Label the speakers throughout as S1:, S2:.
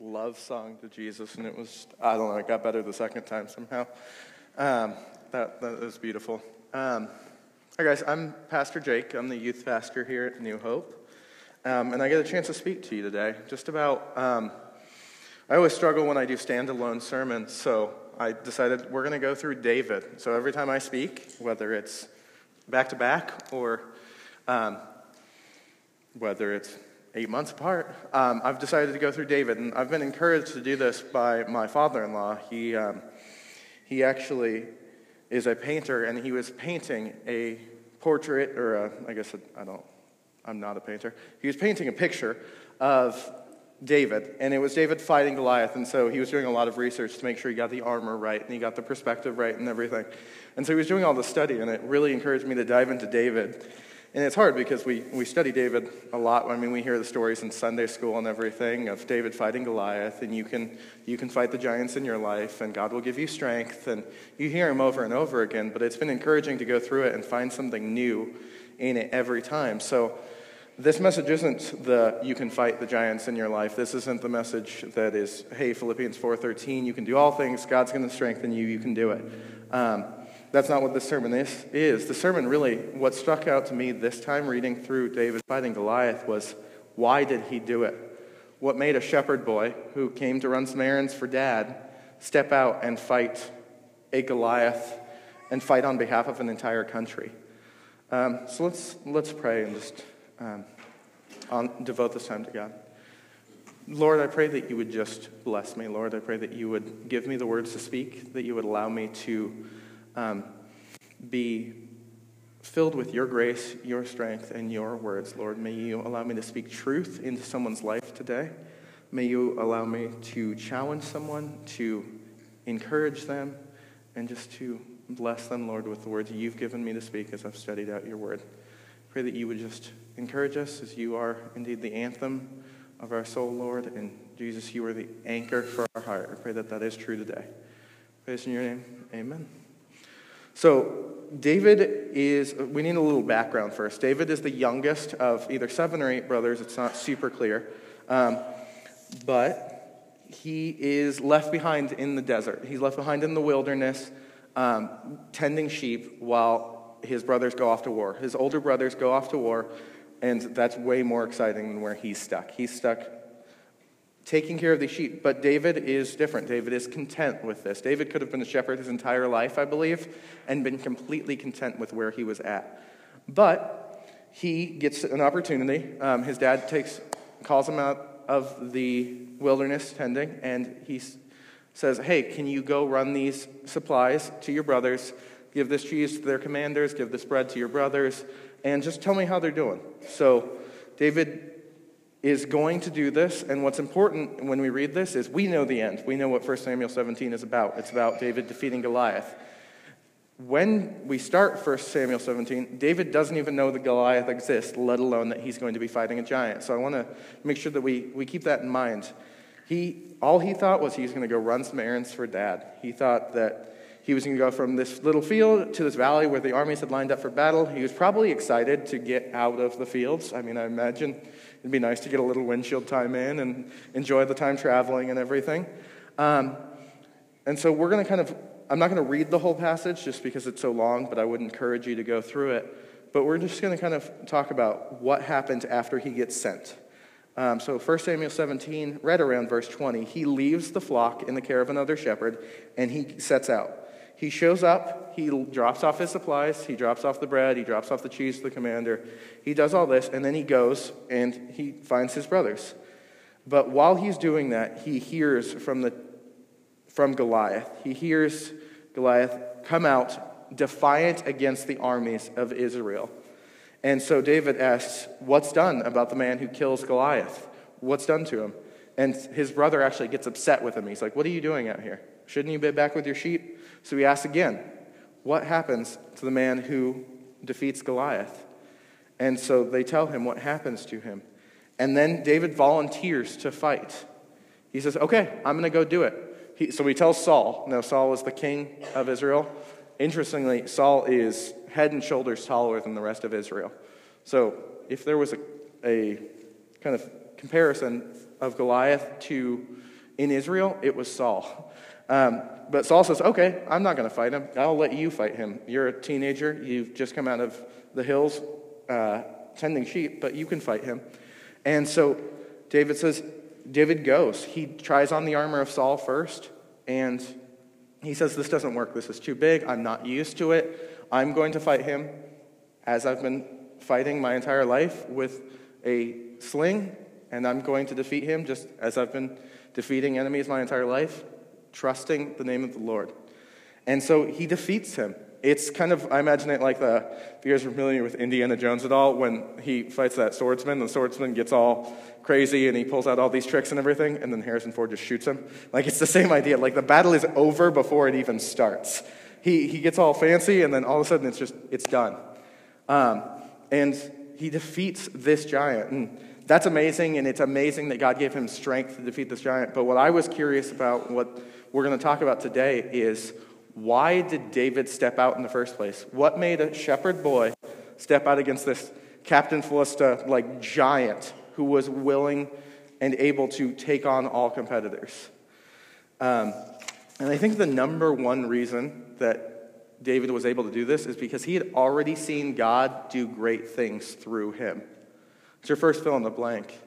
S1: love song to Jesus, and it was, I don't know, it got better the second time somehow. Um, that, that was beautiful. Um, hi, guys, I'm Pastor Jake. I'm the youth pastor here at New Hope. Um, and I get a chance to speak to you today just about. Um, I always struggle when I do standalone sermons, so I decided we're going to go through David. So every time I speak, whether it's back to back or um, whether it's eight months apart, um, I've decided to go through David. And I've been encouraged to do this by my father in law. He, um, he actually is a painter, and he was painting a portrait, or a, I guess I don't, I'm not a painter. He was painting a picture of David, and it was David fighting Goliath, and so he was doing a lot of research to make sure he got the armor right and he got the perspective right and everything. And so he was doing all the study, and it really encouraged me to dive into David. And it's hard because we, we study David a lot. I mean, we hear the stories in Sunday school and everything of David fighting Goliath, and you can, you can fight the giants in your life, and God will give you strength. And you hear him over and over again, but it's been encouraging to go through it and find something new in it every time. So, this message isn't the you can fight the giants in your life. This isn't the message that is, hey, Philippians 4.13, you can do all things, God's going to strengthen you, you can do it. Um, that's not what this sermon is, is. The sermon really, what struck out to me this time reading through David fighting Goliath was why did he do it? What made a shepherd boy who came to run some errands for dad step out and fight a Goliath and fight on behalf of an entire country? Um, so let's, let's pray and just um, on, devote this time to God. Lord, I pray that you would just bless me. Lord, I pray that you would give me the words to speak, that you would allow me to um, be filled with your grace, your strength, and your words, Lord. May you allow me to speak truth into someone's life today. May you allow me to challenge someone, to encourage them, and just to bless them, Lord, with the words you've given me to speak as I've studied out your word. Pray that you would just encourage us as you are indeed the anthem of our soul, Lord, and Jesus, you are the anchor for our heart. I pray that that is true today. Praise in your name. Amen. So, David is, we need a little background first. David is the youngest of either seven or eight brothers. It's not super clear. Um, but he is left behind in the desert. He's left behind in the wilderness, um, tending sheep while his brothers go off to war. His older brothers go off to war, and that's way more exciting than where he's stuck. He's stuck taking care of the sheep. But David is different. David is content with this. David could have been a shepherd his entire life, I believe, and been completely content with where he was at. But he gets an opportunity. Um, his dad takes, calls him out of the wilderness tending, and he says, Hey, can you go run these supplies to your brothers? Give this cheese to their commanders, give this bread to your brothers, and just tell me how they're doing. So David is going to do this. And what's important when we read this is we know the end. We know what 1 Samuel 17 is about. It's about David defeating Goliath. When we start 1 Samuel 17, David doesn't even know that Goliath exists, let alone that he's going to be fighting a giant. So I want to make sure that we, we keep that in mind. He, all he thought was he was going to go run some errands for dad. He thought that he was going to go from this little field to this valley where the armies had lined up for battle. He was probably excited to get out of the fields. I mean, I imagine it'd be nice to get a little windshield time in and enjoy the time traveling and everything. Um, and so we're going to kind of, I'm not going to read the whole passage just because it's so long, but I would encourage you to go through it. But we're just going to kind of talk about what happened after he gets sent. Um, so 1 Samuel 17, right around verse 20, he leaves the flock in the care of another shepherd and he sets out. He shows up, he drops off his supplies, he drops off the bread, he drops off the cheese to the commander. He does all this, and then he goes and he finds his brothers. But while he's doing that, he hears from, the, from Goliath. He hears Goliath come out defiant against the armies of Israel. And so David asks, What's done about the man who kills Goliath? What's done to him? And his brother actually gets upset with him. He's like, What are you doing out here? Shouldn't you be back with your sheep? So he asks again, What happens to the man who defeats Goliath? And so they tell him what happens to him. And then David volunteers to fight. He says, Okay, I'm going to go do it. He, so he tells Saul. Now, Saul is the king of Israel. Interestingly, Saul is head and shoulders taller than the rest of Israel. So if there was a, a kind of comparison of Goliath to in Israel, it was Saul. Um, but Saul says, Okay, I'm not going to fight him. I'll let you fight him. You're a teenager. You've just come out of the hills uh, tending sheep, but you can fight him. And so David says, David goes. He tries on the armor of Saul first, and he says, This doesn't work. This is too big. I'm not used to it. I'm going to fight him as I've been fighting my entire life with a sling, and I'm going to defeat him just as I've been defeating enemies my entire life, trusting the name of the Lord. And so he defeats him. It's kind of, I imagine it like the, if you guys are familiar with Indiana Jones at all, when he fights that swordsman, the swordsman gets all crazy and he pulls out all these tricks and everything, and then Harrison Ford just shoots him. Like, it's the same idea. Like, the battle is over before it even starts. He, he gets all fancy, and then all of a sudden it's just, it's done. Um, and he defeats this giant. And that's amazing, and it's amazing that God gave him strength to defeat this giant. But what I was curious about, what we're going to talk about today, is why did David step out in the first place? What made a shepherd boy step out against this Captain Philista like giant who was willing and able to take on all competitors? Um, and I think the number one reason that David was able to do this is because he had already seen God do great things through him. It's your first fill in the blank.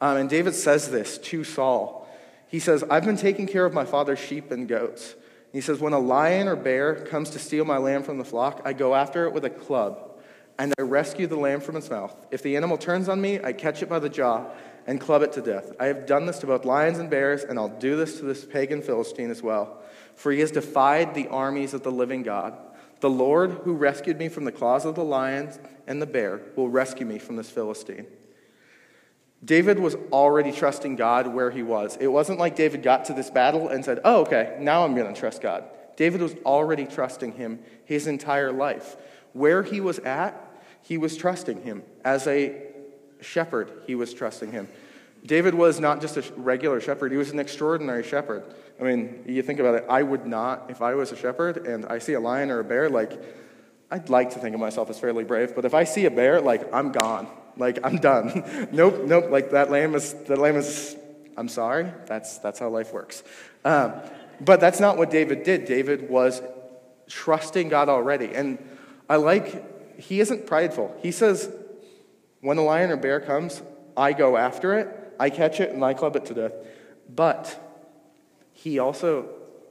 S1: Um, and David says this to Saul. He says, I've been taking care of my father's sheep and goats. He says, When a lion or bear comes to steal my lamb from the flock, I go after it with a club, and I rescue the lamb from its mouth. If the animal turns on me, I catch it by the jaw and club it to death. I have done this to both lions and bears, and I'll do this to this pagan Philistine as well. For he has defied the armies of the living God. The Lord, who rescued me from the claws of the lions and the bear, will rescue me from this Philistine. David was already trusting God where he was. It wasn't like David got to this battle and said, Oh, okay, now I'm going to trust God. David was already trusting him his entire life. Where he was at, he was trusting him. As a shepherd, he was trusting him. David was not just a regular shepherd, he was an extraordinary shepherd. I mean, you think about it, I would not, if I was a shepherd and I see a lion or a bear, like, I'd like to think of myself as fairly brave, but if I see a bear, like, I'm gone. Like, I'm done. nope, nope, like, that lamb is, that lamb is, I'm sorry. That's, that's how life works. Um, but that's not what David did. David was trusting God already. And I like, he isn't prideful. He says, when a lion or bear comes, I go after it, I catch it, and I club it to death. But he also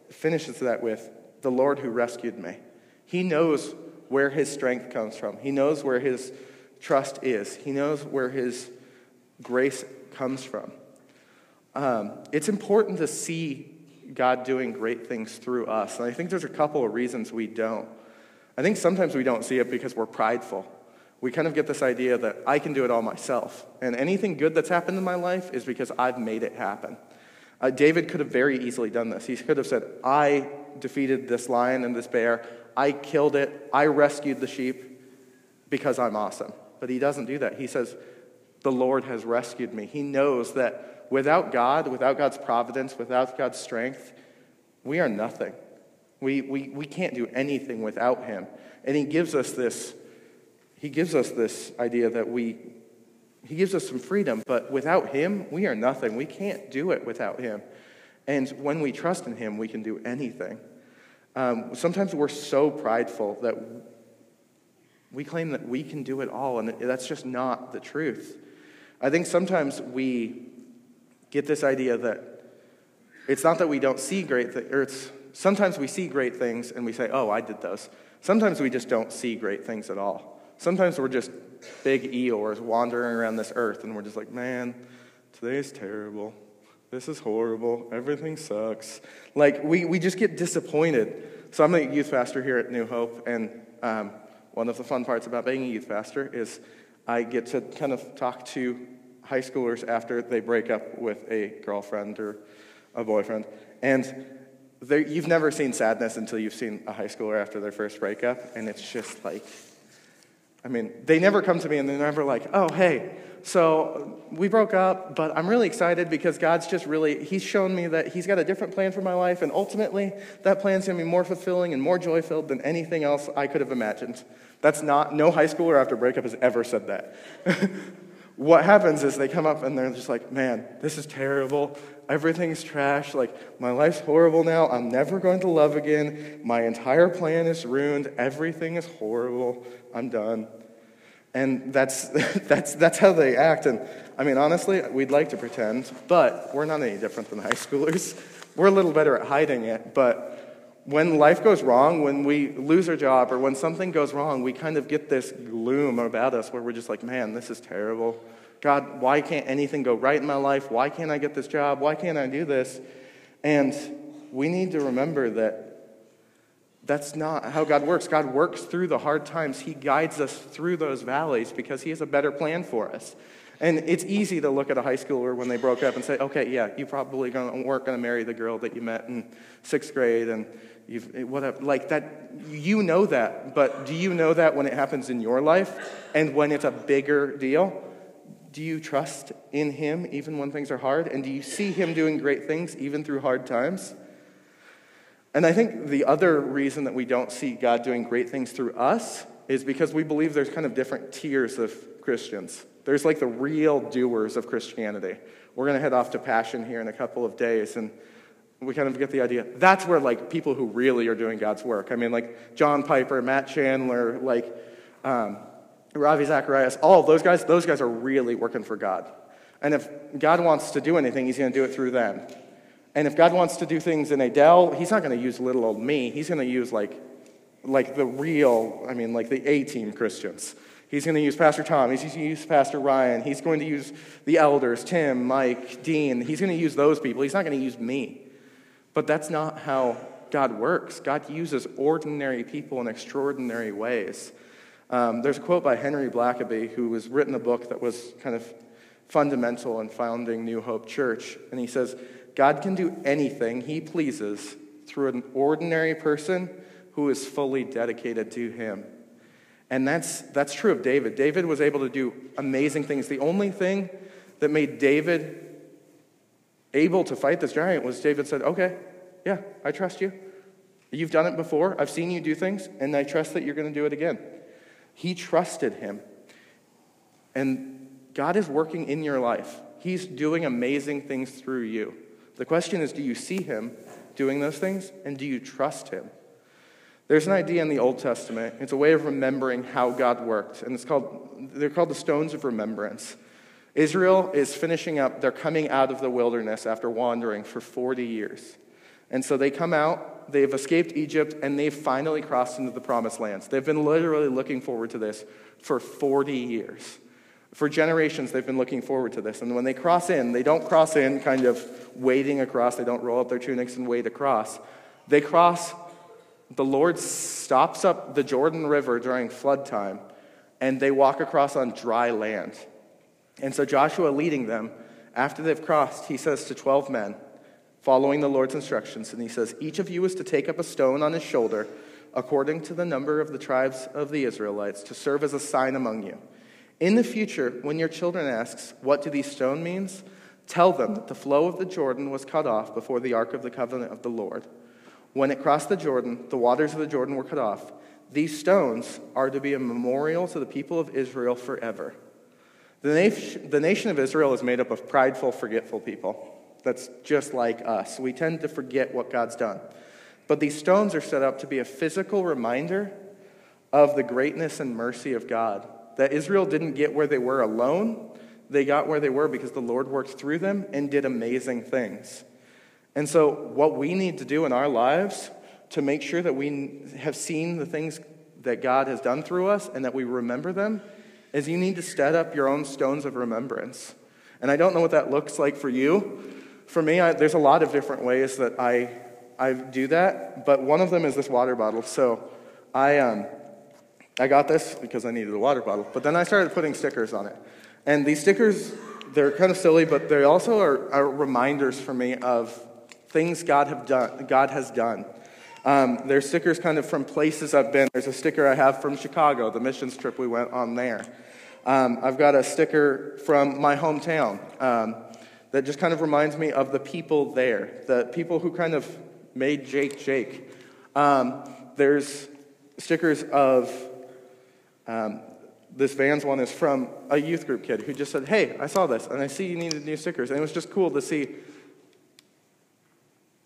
S1: finishes that with, the Lord who rescued me. He knows where his strength comes from, he knows where his trust is, he knows where his grace comes from. Um, it's important to see God doing great things through us. And I think there's a couple of reasons we don't. I think sometimes we don't see it because we're prideful. We kind of get this idea that I can do it all myself. And anything good that's happened in my life is because I've made it happen. Uh, David could have very easily done this. He could have said, I defeated this lion and this bear. I killed it. I rescued the sheep because I'm awesome. But he doesn't do that. He says, The Lord has rescued me. He knows that without God, without God's providence, without God's strength, we are nothing. We, we, we can't do anything without him. And he gives us this, he gives us this idea that we, he gives us some freedom, but without him, we are nothing. We can't do it without him. And when we trust in him, we can do anything. Um, sometimes we're so prideful that we claim that we can do it all, and that's just not the truth. I think sometimes we get this idea that it's not that we don't see great things, or it's sometimes we see great things and we say, oh, I did those. Sometimes we just don't see great things at all. Sometimes we're just big Eeyores wandering around this earth and we're just like, man, today's terrible. This is horrible. Everything sucks. Like, we, we just get disappointed. So, I'm the youth pastor here at New Hope, and um, one of the fun parts about being a youth pastor is I get to kind of talk to high schoolers after they break up with a girlfriend or a boyfriend. And you've never seen sadness until you've seen a high schooler after their first breakup, and it's just like, I mean, they never come to me and they're never like, oh, hey, so we broke up, but I'm really excited because God's just really, He's shown me that He's got a different plan for my life, and ultimately, that plan's gonna be more fulfilling and more joy filled than anything else I could have imagined. That's not, no high schooler after breakup has ever said that. what happens is they come up and they're just like, man, this is terrible. Everything's trash. Like, my life's horrible now. I'm never going to love again. My entire plan is ruined. Everything is horrible. I'm done. And that's, that's, that's how they act. And I mean, honestly, we'd like to pretend, but we're not any different than high schoolers. We're a little better at hiding it, but when life goes wrong, when we lose our job, or when something goes wrong, we kind of get this gloom about us where we're just like, man, this is terrible. God, why can't anything go right in my life? Why can't I get this job? Why can't I do this? And we need to remember that that's not how God works. God works through the hard times. He guides us through those valleys because He has a better plan for us. And it's easy to look at a high schooler when they broke up and say, okay, yeah, you probably gonna, weren't going to marry the girl that you met in sixth grade and you've, whatever. Like that, you know that, but do you know that when it happens in your life and when it's a bigger deal? Do you trust in Him even when things are hard? And do you see Him doing great things even through hard times? And I think the other reason that we don't see God doing great things through us is because we believe there's kind of different tiers of Christians. There's like the real doers of Christianity. We're going to head off to Passion here in a couple of days, and we kind of get the idea. That's where like people who really are doing God's work. I mean, like John Piper, Matt Chandler, like um, Ravi Zacharias, all those guys. Those guys are really working for God. And if God wants to do anything, He's going to do it through them. And if God wants to do things in Adel, He's not going to use little old me. He's going to use like, like the real, I mean, like the A team Christians. He's going to use Pastor Tom. He's going to use Pastor Ryan. He's going to use the elders, Tim, Mike, Dean. He's going to use those people. He's not going to use me. But that's not how God works. God uses ordinary people in extraordinary ways. Um, there's a quote by Henry Blackaby, who has written a book that was kind of fundamental in founding New Hope Church. And he says, God can do anything he pleases through an ordinary person who is fully dedicated to him. And that's, that's true of David. David was able to do amazing things. The only thing that made David able to fight this giant was David said, Okay, yeah, I trust you. You've done it before. I've seen you do things, and I trust that you're going to do it again. He trusted him. And God is working in your life, He's doing amazing things through you. The question is do you see Him doing those things, and do you trust Him? There's an idea in the Old Testament. It's a way of remembering how God worked, and it's called they're called the stones of remembrance. Israel is finishing up, they're coming out of the wilderness after wandering for 40 years. And so they come out, they've escaped Egypt, and they've finally crossed into the promised lands. They've been literally looking forward to this for 40 years. For generations, they've been looking forward to this. And when they cross in, they don't cross in kind of wading across, they don't roll up their tunics and wade across. They cross the Lord stops up the Jordan River during flood time, and they walk across on dry land. And so Joshua leading them, after they've crossed, he says to 12 men, following the Lord's instructions, and he says, Each of you is to take up a stone on his shoulder, according to the number of the tribes of the Israelites, to serve as a sign among you. In the future, when your children asks, What do these stones mean? Tell them that the flow of the Jordan was cut off before the ark of the covenant of the Lord. When it crossed the Jordan, the waters of the Jordan were cut off. These stones are to be a memorial to the people of Israel forever. The, nation, the nation of Israel is made up of prideful, forgetful people. That's just like us. We tend to forget what God's done. But these stones are set up to be a physical reminder of the greatness and mercy of God. That Israel didn't get where they were alone, they got where they were because the Lord worked through them and did amazing things. And so, what we need to do in our lives to make sure that we have seen the things that God has done through us and that we remember them is you need to set up your own stones of remembrance. And I don't know what that looks like for you. For me, I, there's a lot of different ways that I, I do that, but one of them is this water bottle. So I, um, I got this because I needed a water bottle, but then I started putting stickers on it. And these stickers, they're kind of silly, but they also are, are reminders for me of things God, have done, God has done. Um, there's stickers kind of from places I've been. There's a sticker I have from Chicago, the missions trip we went on there. Um, I've got a sticker from my hometown um, that just kind of reminds me of the people there, the people who kind of made Jake Jake. Um, there's stickers of um, this Vans one is from a youth group kid who just said, Hey, I saw this and I see you needed new stickers. And it was just cool to see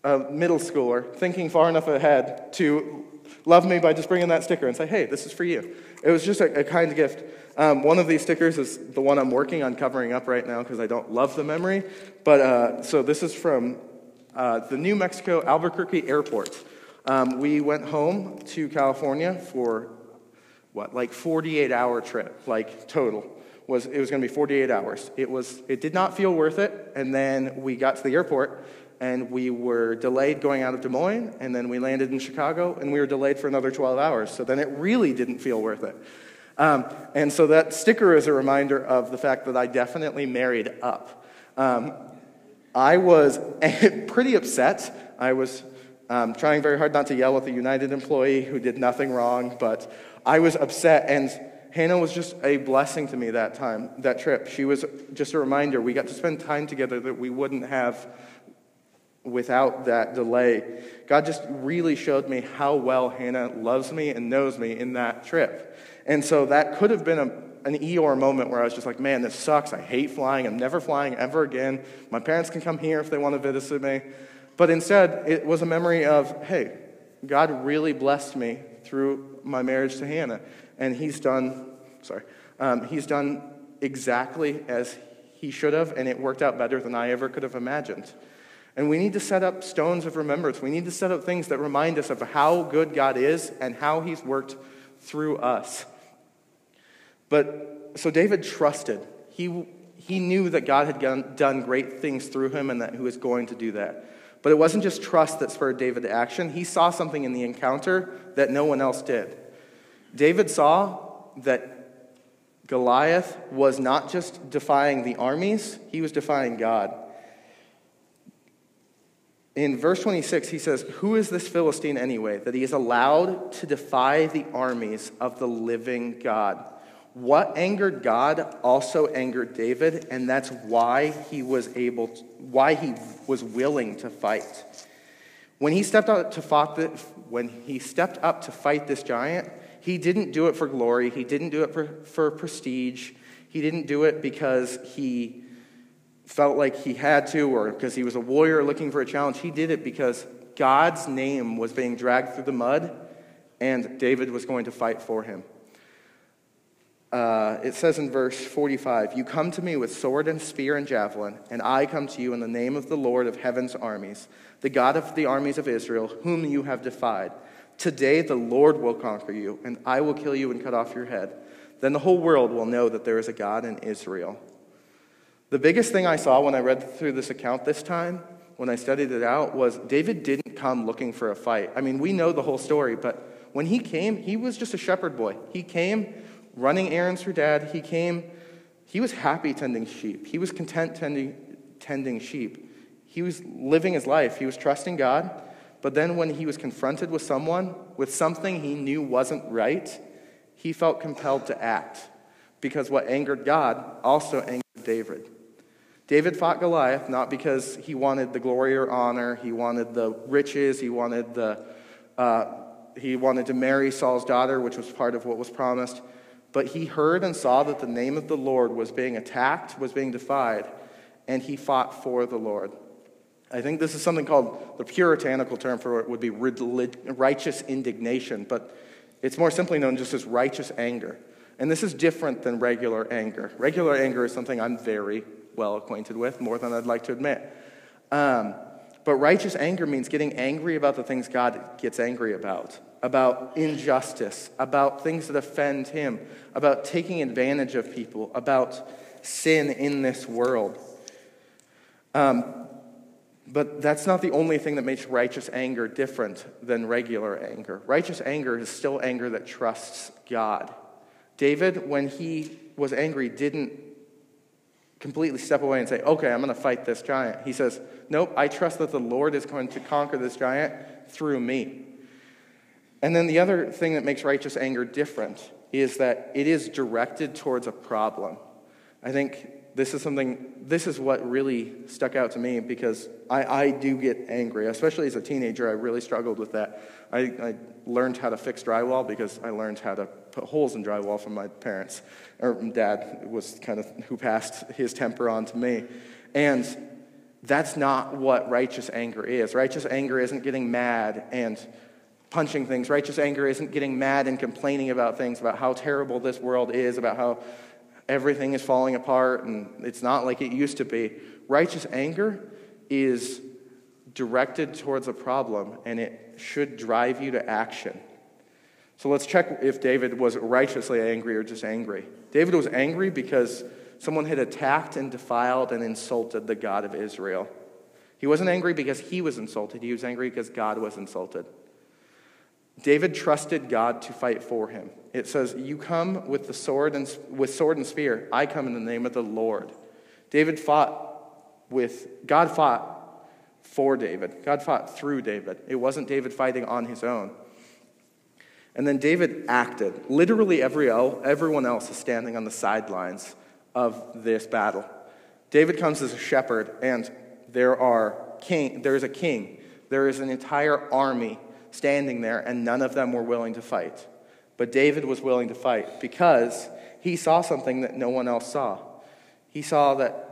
S1: a middle schooler thinking far enough ahead to love me by just bringing that sticker and say, Hey, this is for you. It was just a, a kind gift. Um, one of these stickers is the one I'm working on covering up right now because I don't love the memory. But uh, so this is from uh, the New Mexico Albuquerque Airport. Um, we went home to California for what, like 48 hour trip, like total. Was, it was going to be 48 hours. It, was, it did not feel worth it. And then we got to the airport and we were delayed going out of Des Moines. And then we landed in Chicago and we were delayed for another 12 hours. So then it really didn't feel worth it. Um, and so that sticker is a reminder of the fact that I definitely married up. Um, I was pretty upset. I was um, trying very hard not to yell at the United employee who did nothing wrong, but I was upset, and Hannah was just a blessing to me that time, that trip. She was just a reminder. We got to spend time together that we wouldn't have without that delay. God just really showed me how well Hannah loves me and knows me in that trip. And so that could have been a, an Eeyore moment where I was just like, man, this sucks. I hate flying. I'm never flying ever again. My parents can come here if they want to visit me. But instead, it was a memory of, hey, God really blessed me through my marriage to Hannah. And he's done, sorry, um, he's done exactly as he should have, and it worked out better than I ever could have imagined. And we need to set up stones of remembrance. We need to set up things that remind us of how good God is and how he's worked through us. But so David trusted. He, he knew that God had done great things through him and that he was going to do that. But it wasn't just trust that spurred David to action. He saw something in the encounter that no one else did. David saw that Goliath was not just defying the armies, he was defying God. In verse 26, he says, Who is this Philistine anyway, that he is allowed to defy the armies of the living God? What angered God also angered David, and that's why he was able, to, why he was willing to fight. When he stepped up to fight, the, when he stepped up to fight this giant, he didn't do it for glory. He didn't do it for, for prestige. He didn't do it because he felt like he had to or because he was a warrior looking for a challenge. He did it because God's name was being dragged through the mud, and David was going to fight for him. Uh, it says in verse 45 You come to me with sword and spear and javelin, and I come to you in the name of the Lord of heaven's armies, the God of the armies of Israel, whom you have defied. Today the Lord will conquer you, and I will kill you and cut off your head. Then the whole world will know that there is a God in Israel. The biggest thing I saw when I read through this account this time, when I studied it out, was David didn't come looking for a fight. I mean, we know the whole story, but when he came, he was just a shepherd boy. He came running errands for dad. He came, he was happy tending sheep. He was content tending, tending sheep. He was living his life. He was trusting God. But then when he was confronted with someone, with something he knew wasn't right, he felt compelled to act. Because what angered God also angered David. David fought Goliath not because he wanted the glory or honor, he wanted the riches, he wanted the uh, he wanted to marry Saul's daughter, which was part of what was promised. But he heard and saw that the name of the Lord was being attacked, was being defied, and he fought for the Lord. I think this is something called the puritanical term for it would be righteous indignation, but it's more simply known just as righteous anger. And this is different than regular anger. Regular anger is something I'm very well acquainted with, more than I'd like to admit. Um, but righteous anger means getting angry about the things God gets angry about about injustice, about things that offend him, about taking advantage of people, about sin in this world. Um, but that's not the only thing that makes righteous anger different than regular anger. Righteous anger is still anger that trusts God. David, when he was angry, didn't completely step away and say, Okay, I'm going to fight this giant. He says, Nope, I trust that the Lord is going to conquer this giant through me. And then the other thing that makes righteous anger different is that it is directed towards a problem. I think this is something, this is what really stuck out to me because I, I do get angry, especially as a teenager. I really struggled with that. I, I learned how to fix drywall because I learned how to put holes in drywall from my parents. Or dad was kind of who passed his temper on to me. And that's not what righteous anger is. Righteous anger isn't getting mad and punching things. Righteous anger isn't getting mad and complaining about things, about how terrible this world is, about how everything is falling apart and it's not like it used to be. Righteous anger is directed towards a problem and it should drive you to action. So let's check if David was righteously angry or just angry. David was angry because someone had attacked and defiled and insulted the God of Israel. He wasn't angry because he was insulted, he was angry because God was insulted. David trusted God to fight for him. It says, "You come with the sword and with sword and spear. I come in the name of the Lord." David fought with God fought for David. God fought through David. It wasn't David fighting on his own. And then David acted. Literally every, everyone else is standing on the sidelines of this battle. David comes as a shepherd, and there are king, there is a king. There is an entire army standing there, and none of them were willing to fight. But David was willing to fight because he saw something that no one else saw. He saw that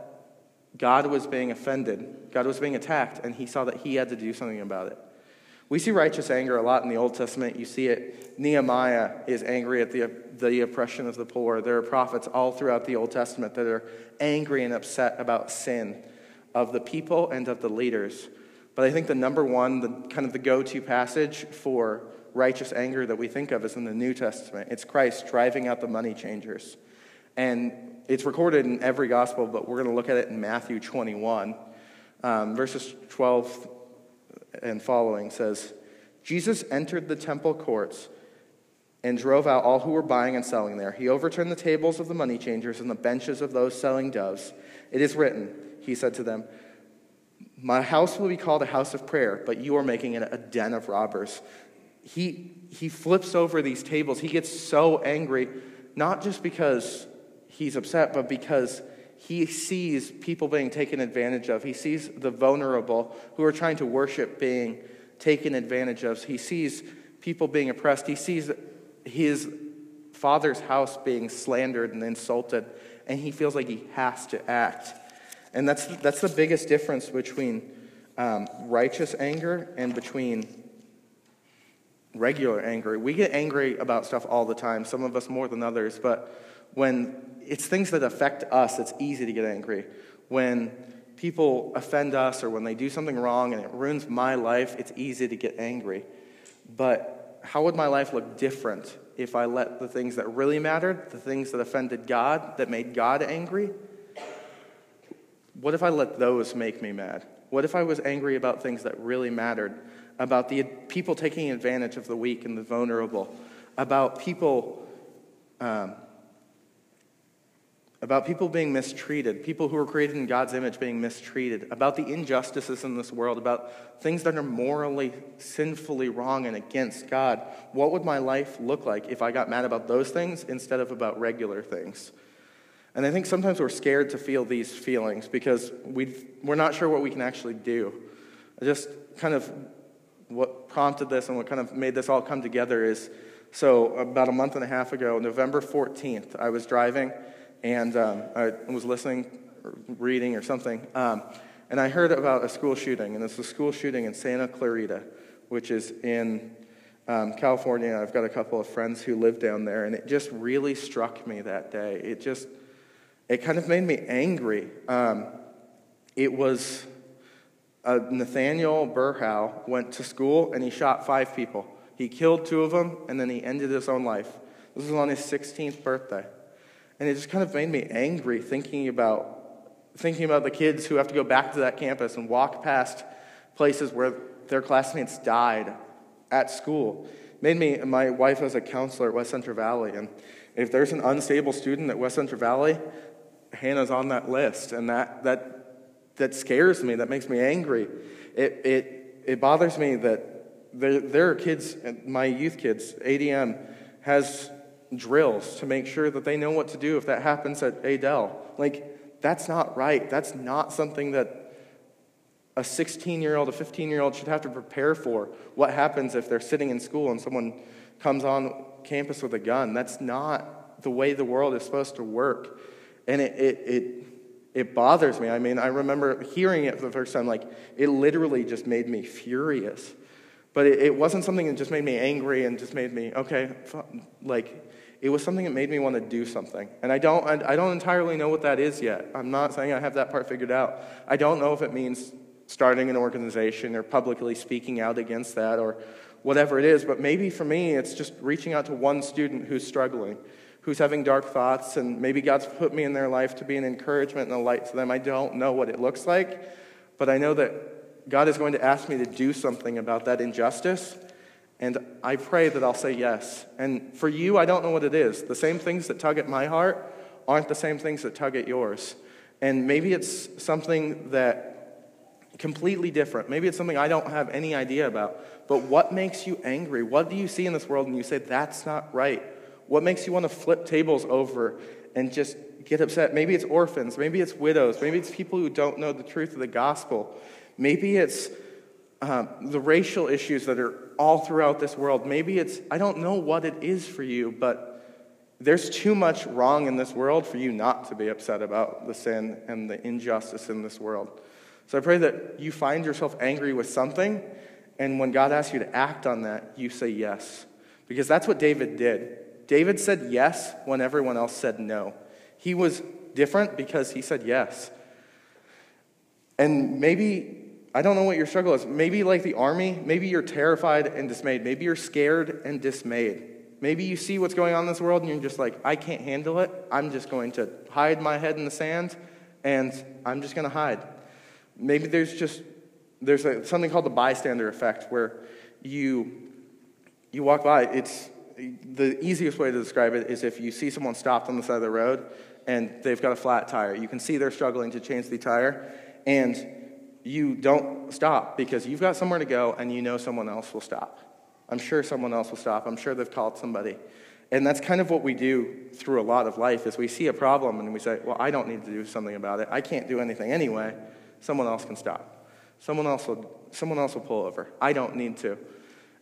S1: God was being offended, God was being attacked, and he saw that he had to do something about it. We see righteous anger a lot in the Old Testament. You see it. Nehemiah is angry at the, the oppression of the poor. There are prophets all throughout the Old Testament that are angry and upset about sin of the people and of the leaders. But I think the number one, the kind of the go to passage for righteous anger that we think of is in the New Testament. It's Christ driving out the money changers. And it's recorded in every gospel, but we're going to look at it in Matthew 21. Um, verses 12 and following says, Jesus entered the temple courts and drove out all who were buying and selling there. He overturned the tables of the money changers and the benches of those selling doves. It is written, he said to them, My house will be called a house of prayer, but you are making it a den of robbers. He, he flips over these tables. He gets so angry, not just because he's upset, but because he sees people being taken advantage of. He sees the vulnerable who are trying to worship being taken advantage of. He sees people being oppressed. He sees his father's house being slandered and insulted, and he feels like he has to act. And that's, that's the biggest difference between um, righteous anger and between regular anger. We get angry about stuff all the time, some of us more than others, but when it's things that affect us, it's easy to get angry. When people offend us or when they do something wrong and it ruins my life, it's easy to get angry. But how would my life look different if I let the things that really mattered, the things that offended God, that made God angry, what if I let those make me mad? What if I was angry about things that really mattered? About the people taking advantage of the weak and the vulnerable? About people um, about people being mistreated, people who are created in God's image being mistreated, about the injustices in this world, about things that are morally, sinfully wrong and against God. What would my life look like if I got mad about those things instead of about regular things? And I think sometimes we're scared to feel these feelings because we we're not sure what we can actually do. Just kind of what prompted this and what kind of made this all come together is so about a month and a half ago, November 14th, I was driving and um, I was listening, or reading, or something, um, and I heard about a school shooting, and it's a school shooting in Santa Clarita, which is in um, California. I've got a couple of friends who live down there, and it just really struck me that day. It just, it kind of made me angry. Um, it was uh, Nathaniel Berhow went to school and he shot five people. He killed two of them, and then he ended his own life. This was on his 16th birthday. And it just kind of made me angry thinking about thinking about the kids who have to go back to that campus and walk past places where their classmates died at school. It made me my wife was a counselor at West Central Valley and if there's an unstable student at West Central Valley, Hannah's on that list and that that that scares me, that makes me angry. It it it bothers me that there, there are kids, my youth kids, ADM has drills to make sure that they know what to do if that happens at Adel. Like, that's not right. That's not something that a 16 year old, a 15 year old should have to prepare for. What happens if they're sitting in school and someone comes on campus with a gun. That's not the way the world is supposed to work. And it, it, it, it bothers me. I mean, I remember hearing it for the first time, like, it literally just made me furious. But it, it wasn't something that just made me angry and just made me, okay, like, it was something that made me want to do something. And I don't, I don't entirely know what that is yet. I'm not saying I have that part figured out. I don't know if it means starting an organization or publicly speaking out against that or whatever it is, but maybe for me it's just reaching out to one student who's struggling, who's having dark thoughts, and maybe God's put me in their life to be an encouragement and a light to them. I don't know what it looks like, but I know that God is going to ask me to do something about that injustice and I pray that I'll say yes. And for you, I don't know what it is. The same things that tug at my heart aren't the same things that tug at yours. And maybe it's something that completely different. Maybe it's something I don't have any idea about. But what makes you angry? What do you see in this world and you say, that's not right? What makes you want to flip tables over and just get upset? Maybe it's orphans. Maybe it's widows. Maybe it's people who don't know the truth of the gospel. Maybe it's um, the racial issues that are all throughout this world. Maybe it's, I don't know what it is for you, but there's too much wrong in this world for you not to be upset about the sin and the injustice in this world. So I pray that you find yourself angry with something, and when God asks you to act on that, you say yes. Because that's what David did. David said yes when everyone else said no. He was different because he said yes. And maybe I don't know what your struggle is. Maybe, like the army, maybe you're terrified and dismayed. Maybe you're scared and dismayed. Maybe you see what's going on in this world and you're just like, I can't handle it. I'm just going to hide my head in the sand and I'm just going to hide. Maybe there's just there's a, something called the bystander effect where you you walk by. It's the easiest way to describe it is if you see someone stopped on the side of the road and they've got a flat tire. You can see they're struggling to change the tire and you don't stop because you've got somewhere to go and you know someone else will stop. I'm sure someone else will stop. I'm sure they've called somebody. And that's kind of what we do through a lot of life is we see a problem and we say, well, I don't need to do something about it. I can't do anything anyway. Someone else can stop. Someone else will, someone else will pull over. I don't need to.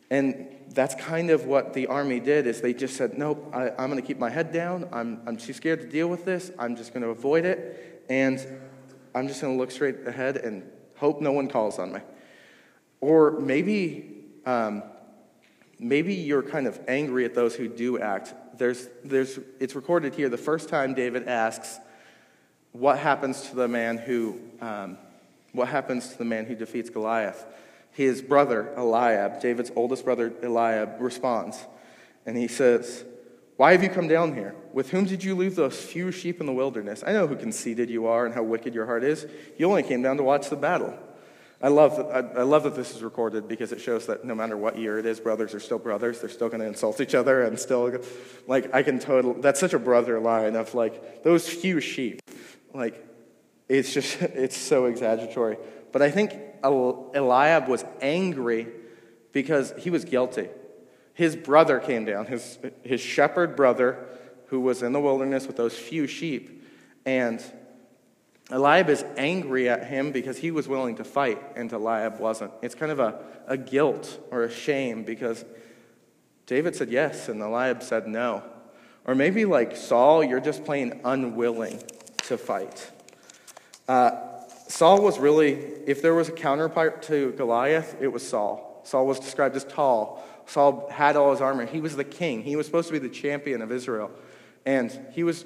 S1: And that's kind of what the army did is they just said, nope, I, am going to keep my head down. I'm, I'm too scared to deal with this. I'm just going to avoid it. And I'm just going to look straight ahead and Hope no one calls on me. Or maybe, um, maybe you're kind of angry at those who do act. There's, there's, it's recorded here the first time David asks, What happens to the man who, um, what happens to the man who defeats Goliath? His brother, Eliab, David's oldest brother, Eliab, responds. And he says, Why have you come down here? With whom did you leave those few sheep in the wilderness? I know who conceited you are and how wicked your heart is. You only came down to watch the battle. I love, that, I, I love that this is recorded because it shows that no matter what year it is, brothers are still brothers. They're still going to insult each other and still, like, I can totally, that's such a brother line of, like, those few sheep. Like, it's just, it's so exaggeratory. But I think Eliab was angry because he was guilty. His brother came down, his, his shepherd brother who was in the wilderness with those few sheep. And Eliab is angry at him because he was willing to fight and Eliab wasn't. It's kind of a, a guilt or a shame because David said yes and Eliab said no. Or maybe like Saul, you're just plain unwilling to fight. Uh, Saul was really, if there was a counterpart to Goliath, it was Saul. Saul was described as tall. Saul had all his armor. He was the king. He was supposed to be the champion of Israel. And he was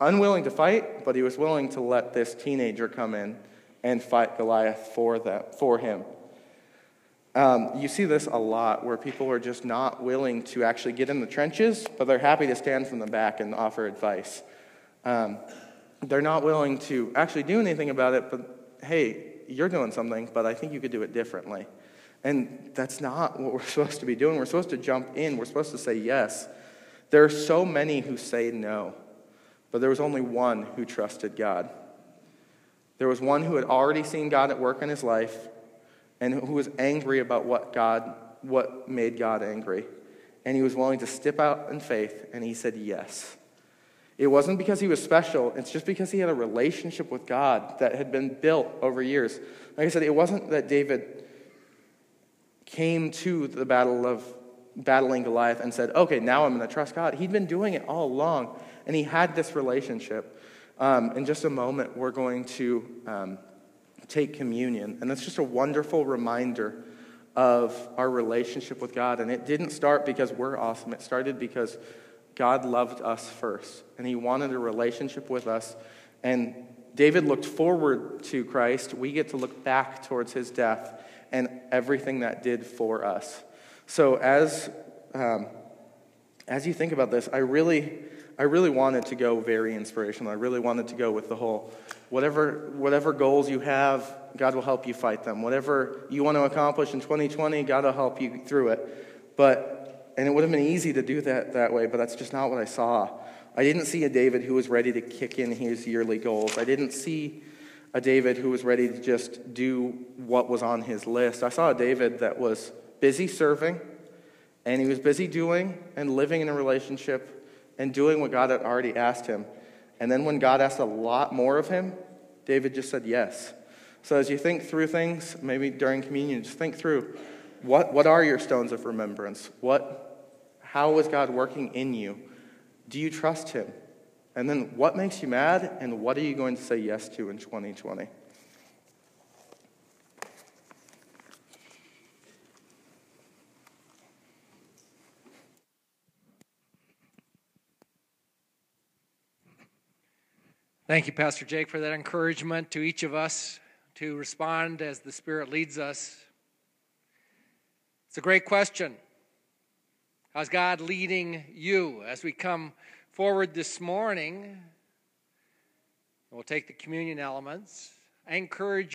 S1: unwilling to fight, but he was willing to let this teenager come in and fight Goliath for, that, for him. Um, you see this a lot where people are just not willing to actually get in the trenches, but they're happy to stand from the back and offer advice. Um, they're not willing to actually do anything about it, but hey, you're doing something, but I think you could do it differently. And that's not what we're supposed to be doing. We're supposed to jump in, we're supposed to say yes. There are so many who say no, but there was only one who trusted God. There was one who had already seen God at work in his life and who was angry about what God what made God angry. And he was willing to step out in faith and he said yes. It wasn't because he was special, it's just because he had a relationship with God that had been built over years. Like I said, it wasn't that David came to the battle of battling Goliath and said, okay, now I'm going to trust God. He'd been doing it all along, and he had this relationship. Um, in just a moment, we're going to um, take communion, and it's just a wonderful reminder of our relationship with God. And it didn't start because we're awesome, it started because God loved us first, and he wanted a relationship with us. And David looked forward to Christ. We get to look back towards his death and everything that did for us. So as um, as you think about this, I really I really wanted to go very inspirational. I really wanted to go with the whole whatever whatever goals you have, God will help you fight them. Whatever you want to accomplish in 2020, God will help you through it. But and it would have been easy to do that that way, but that's just not what I saw. I didn't see a David who was ready to kick in his yearly goals. I didn't see a David who was ready to just do what was on his list. I saw a David that was busy serving, and he was busy doing and living in a relationship and doing what God had already asked him. And then when God asked a lot more of him, David just said yes. So as you think through things, maybe during communion, just think through what, what are your stones of remembrance? What, how is God working in you? Do you trust him? And then what makes you mad and what are you going to say yes to in 2020?
S2: Thank you, Pastor Jake, for that encouragement to each of us to respond as the Spirit leads us. It's a great question. How's God leading you as we come forward this morning? We'll take the communion elements. I encourage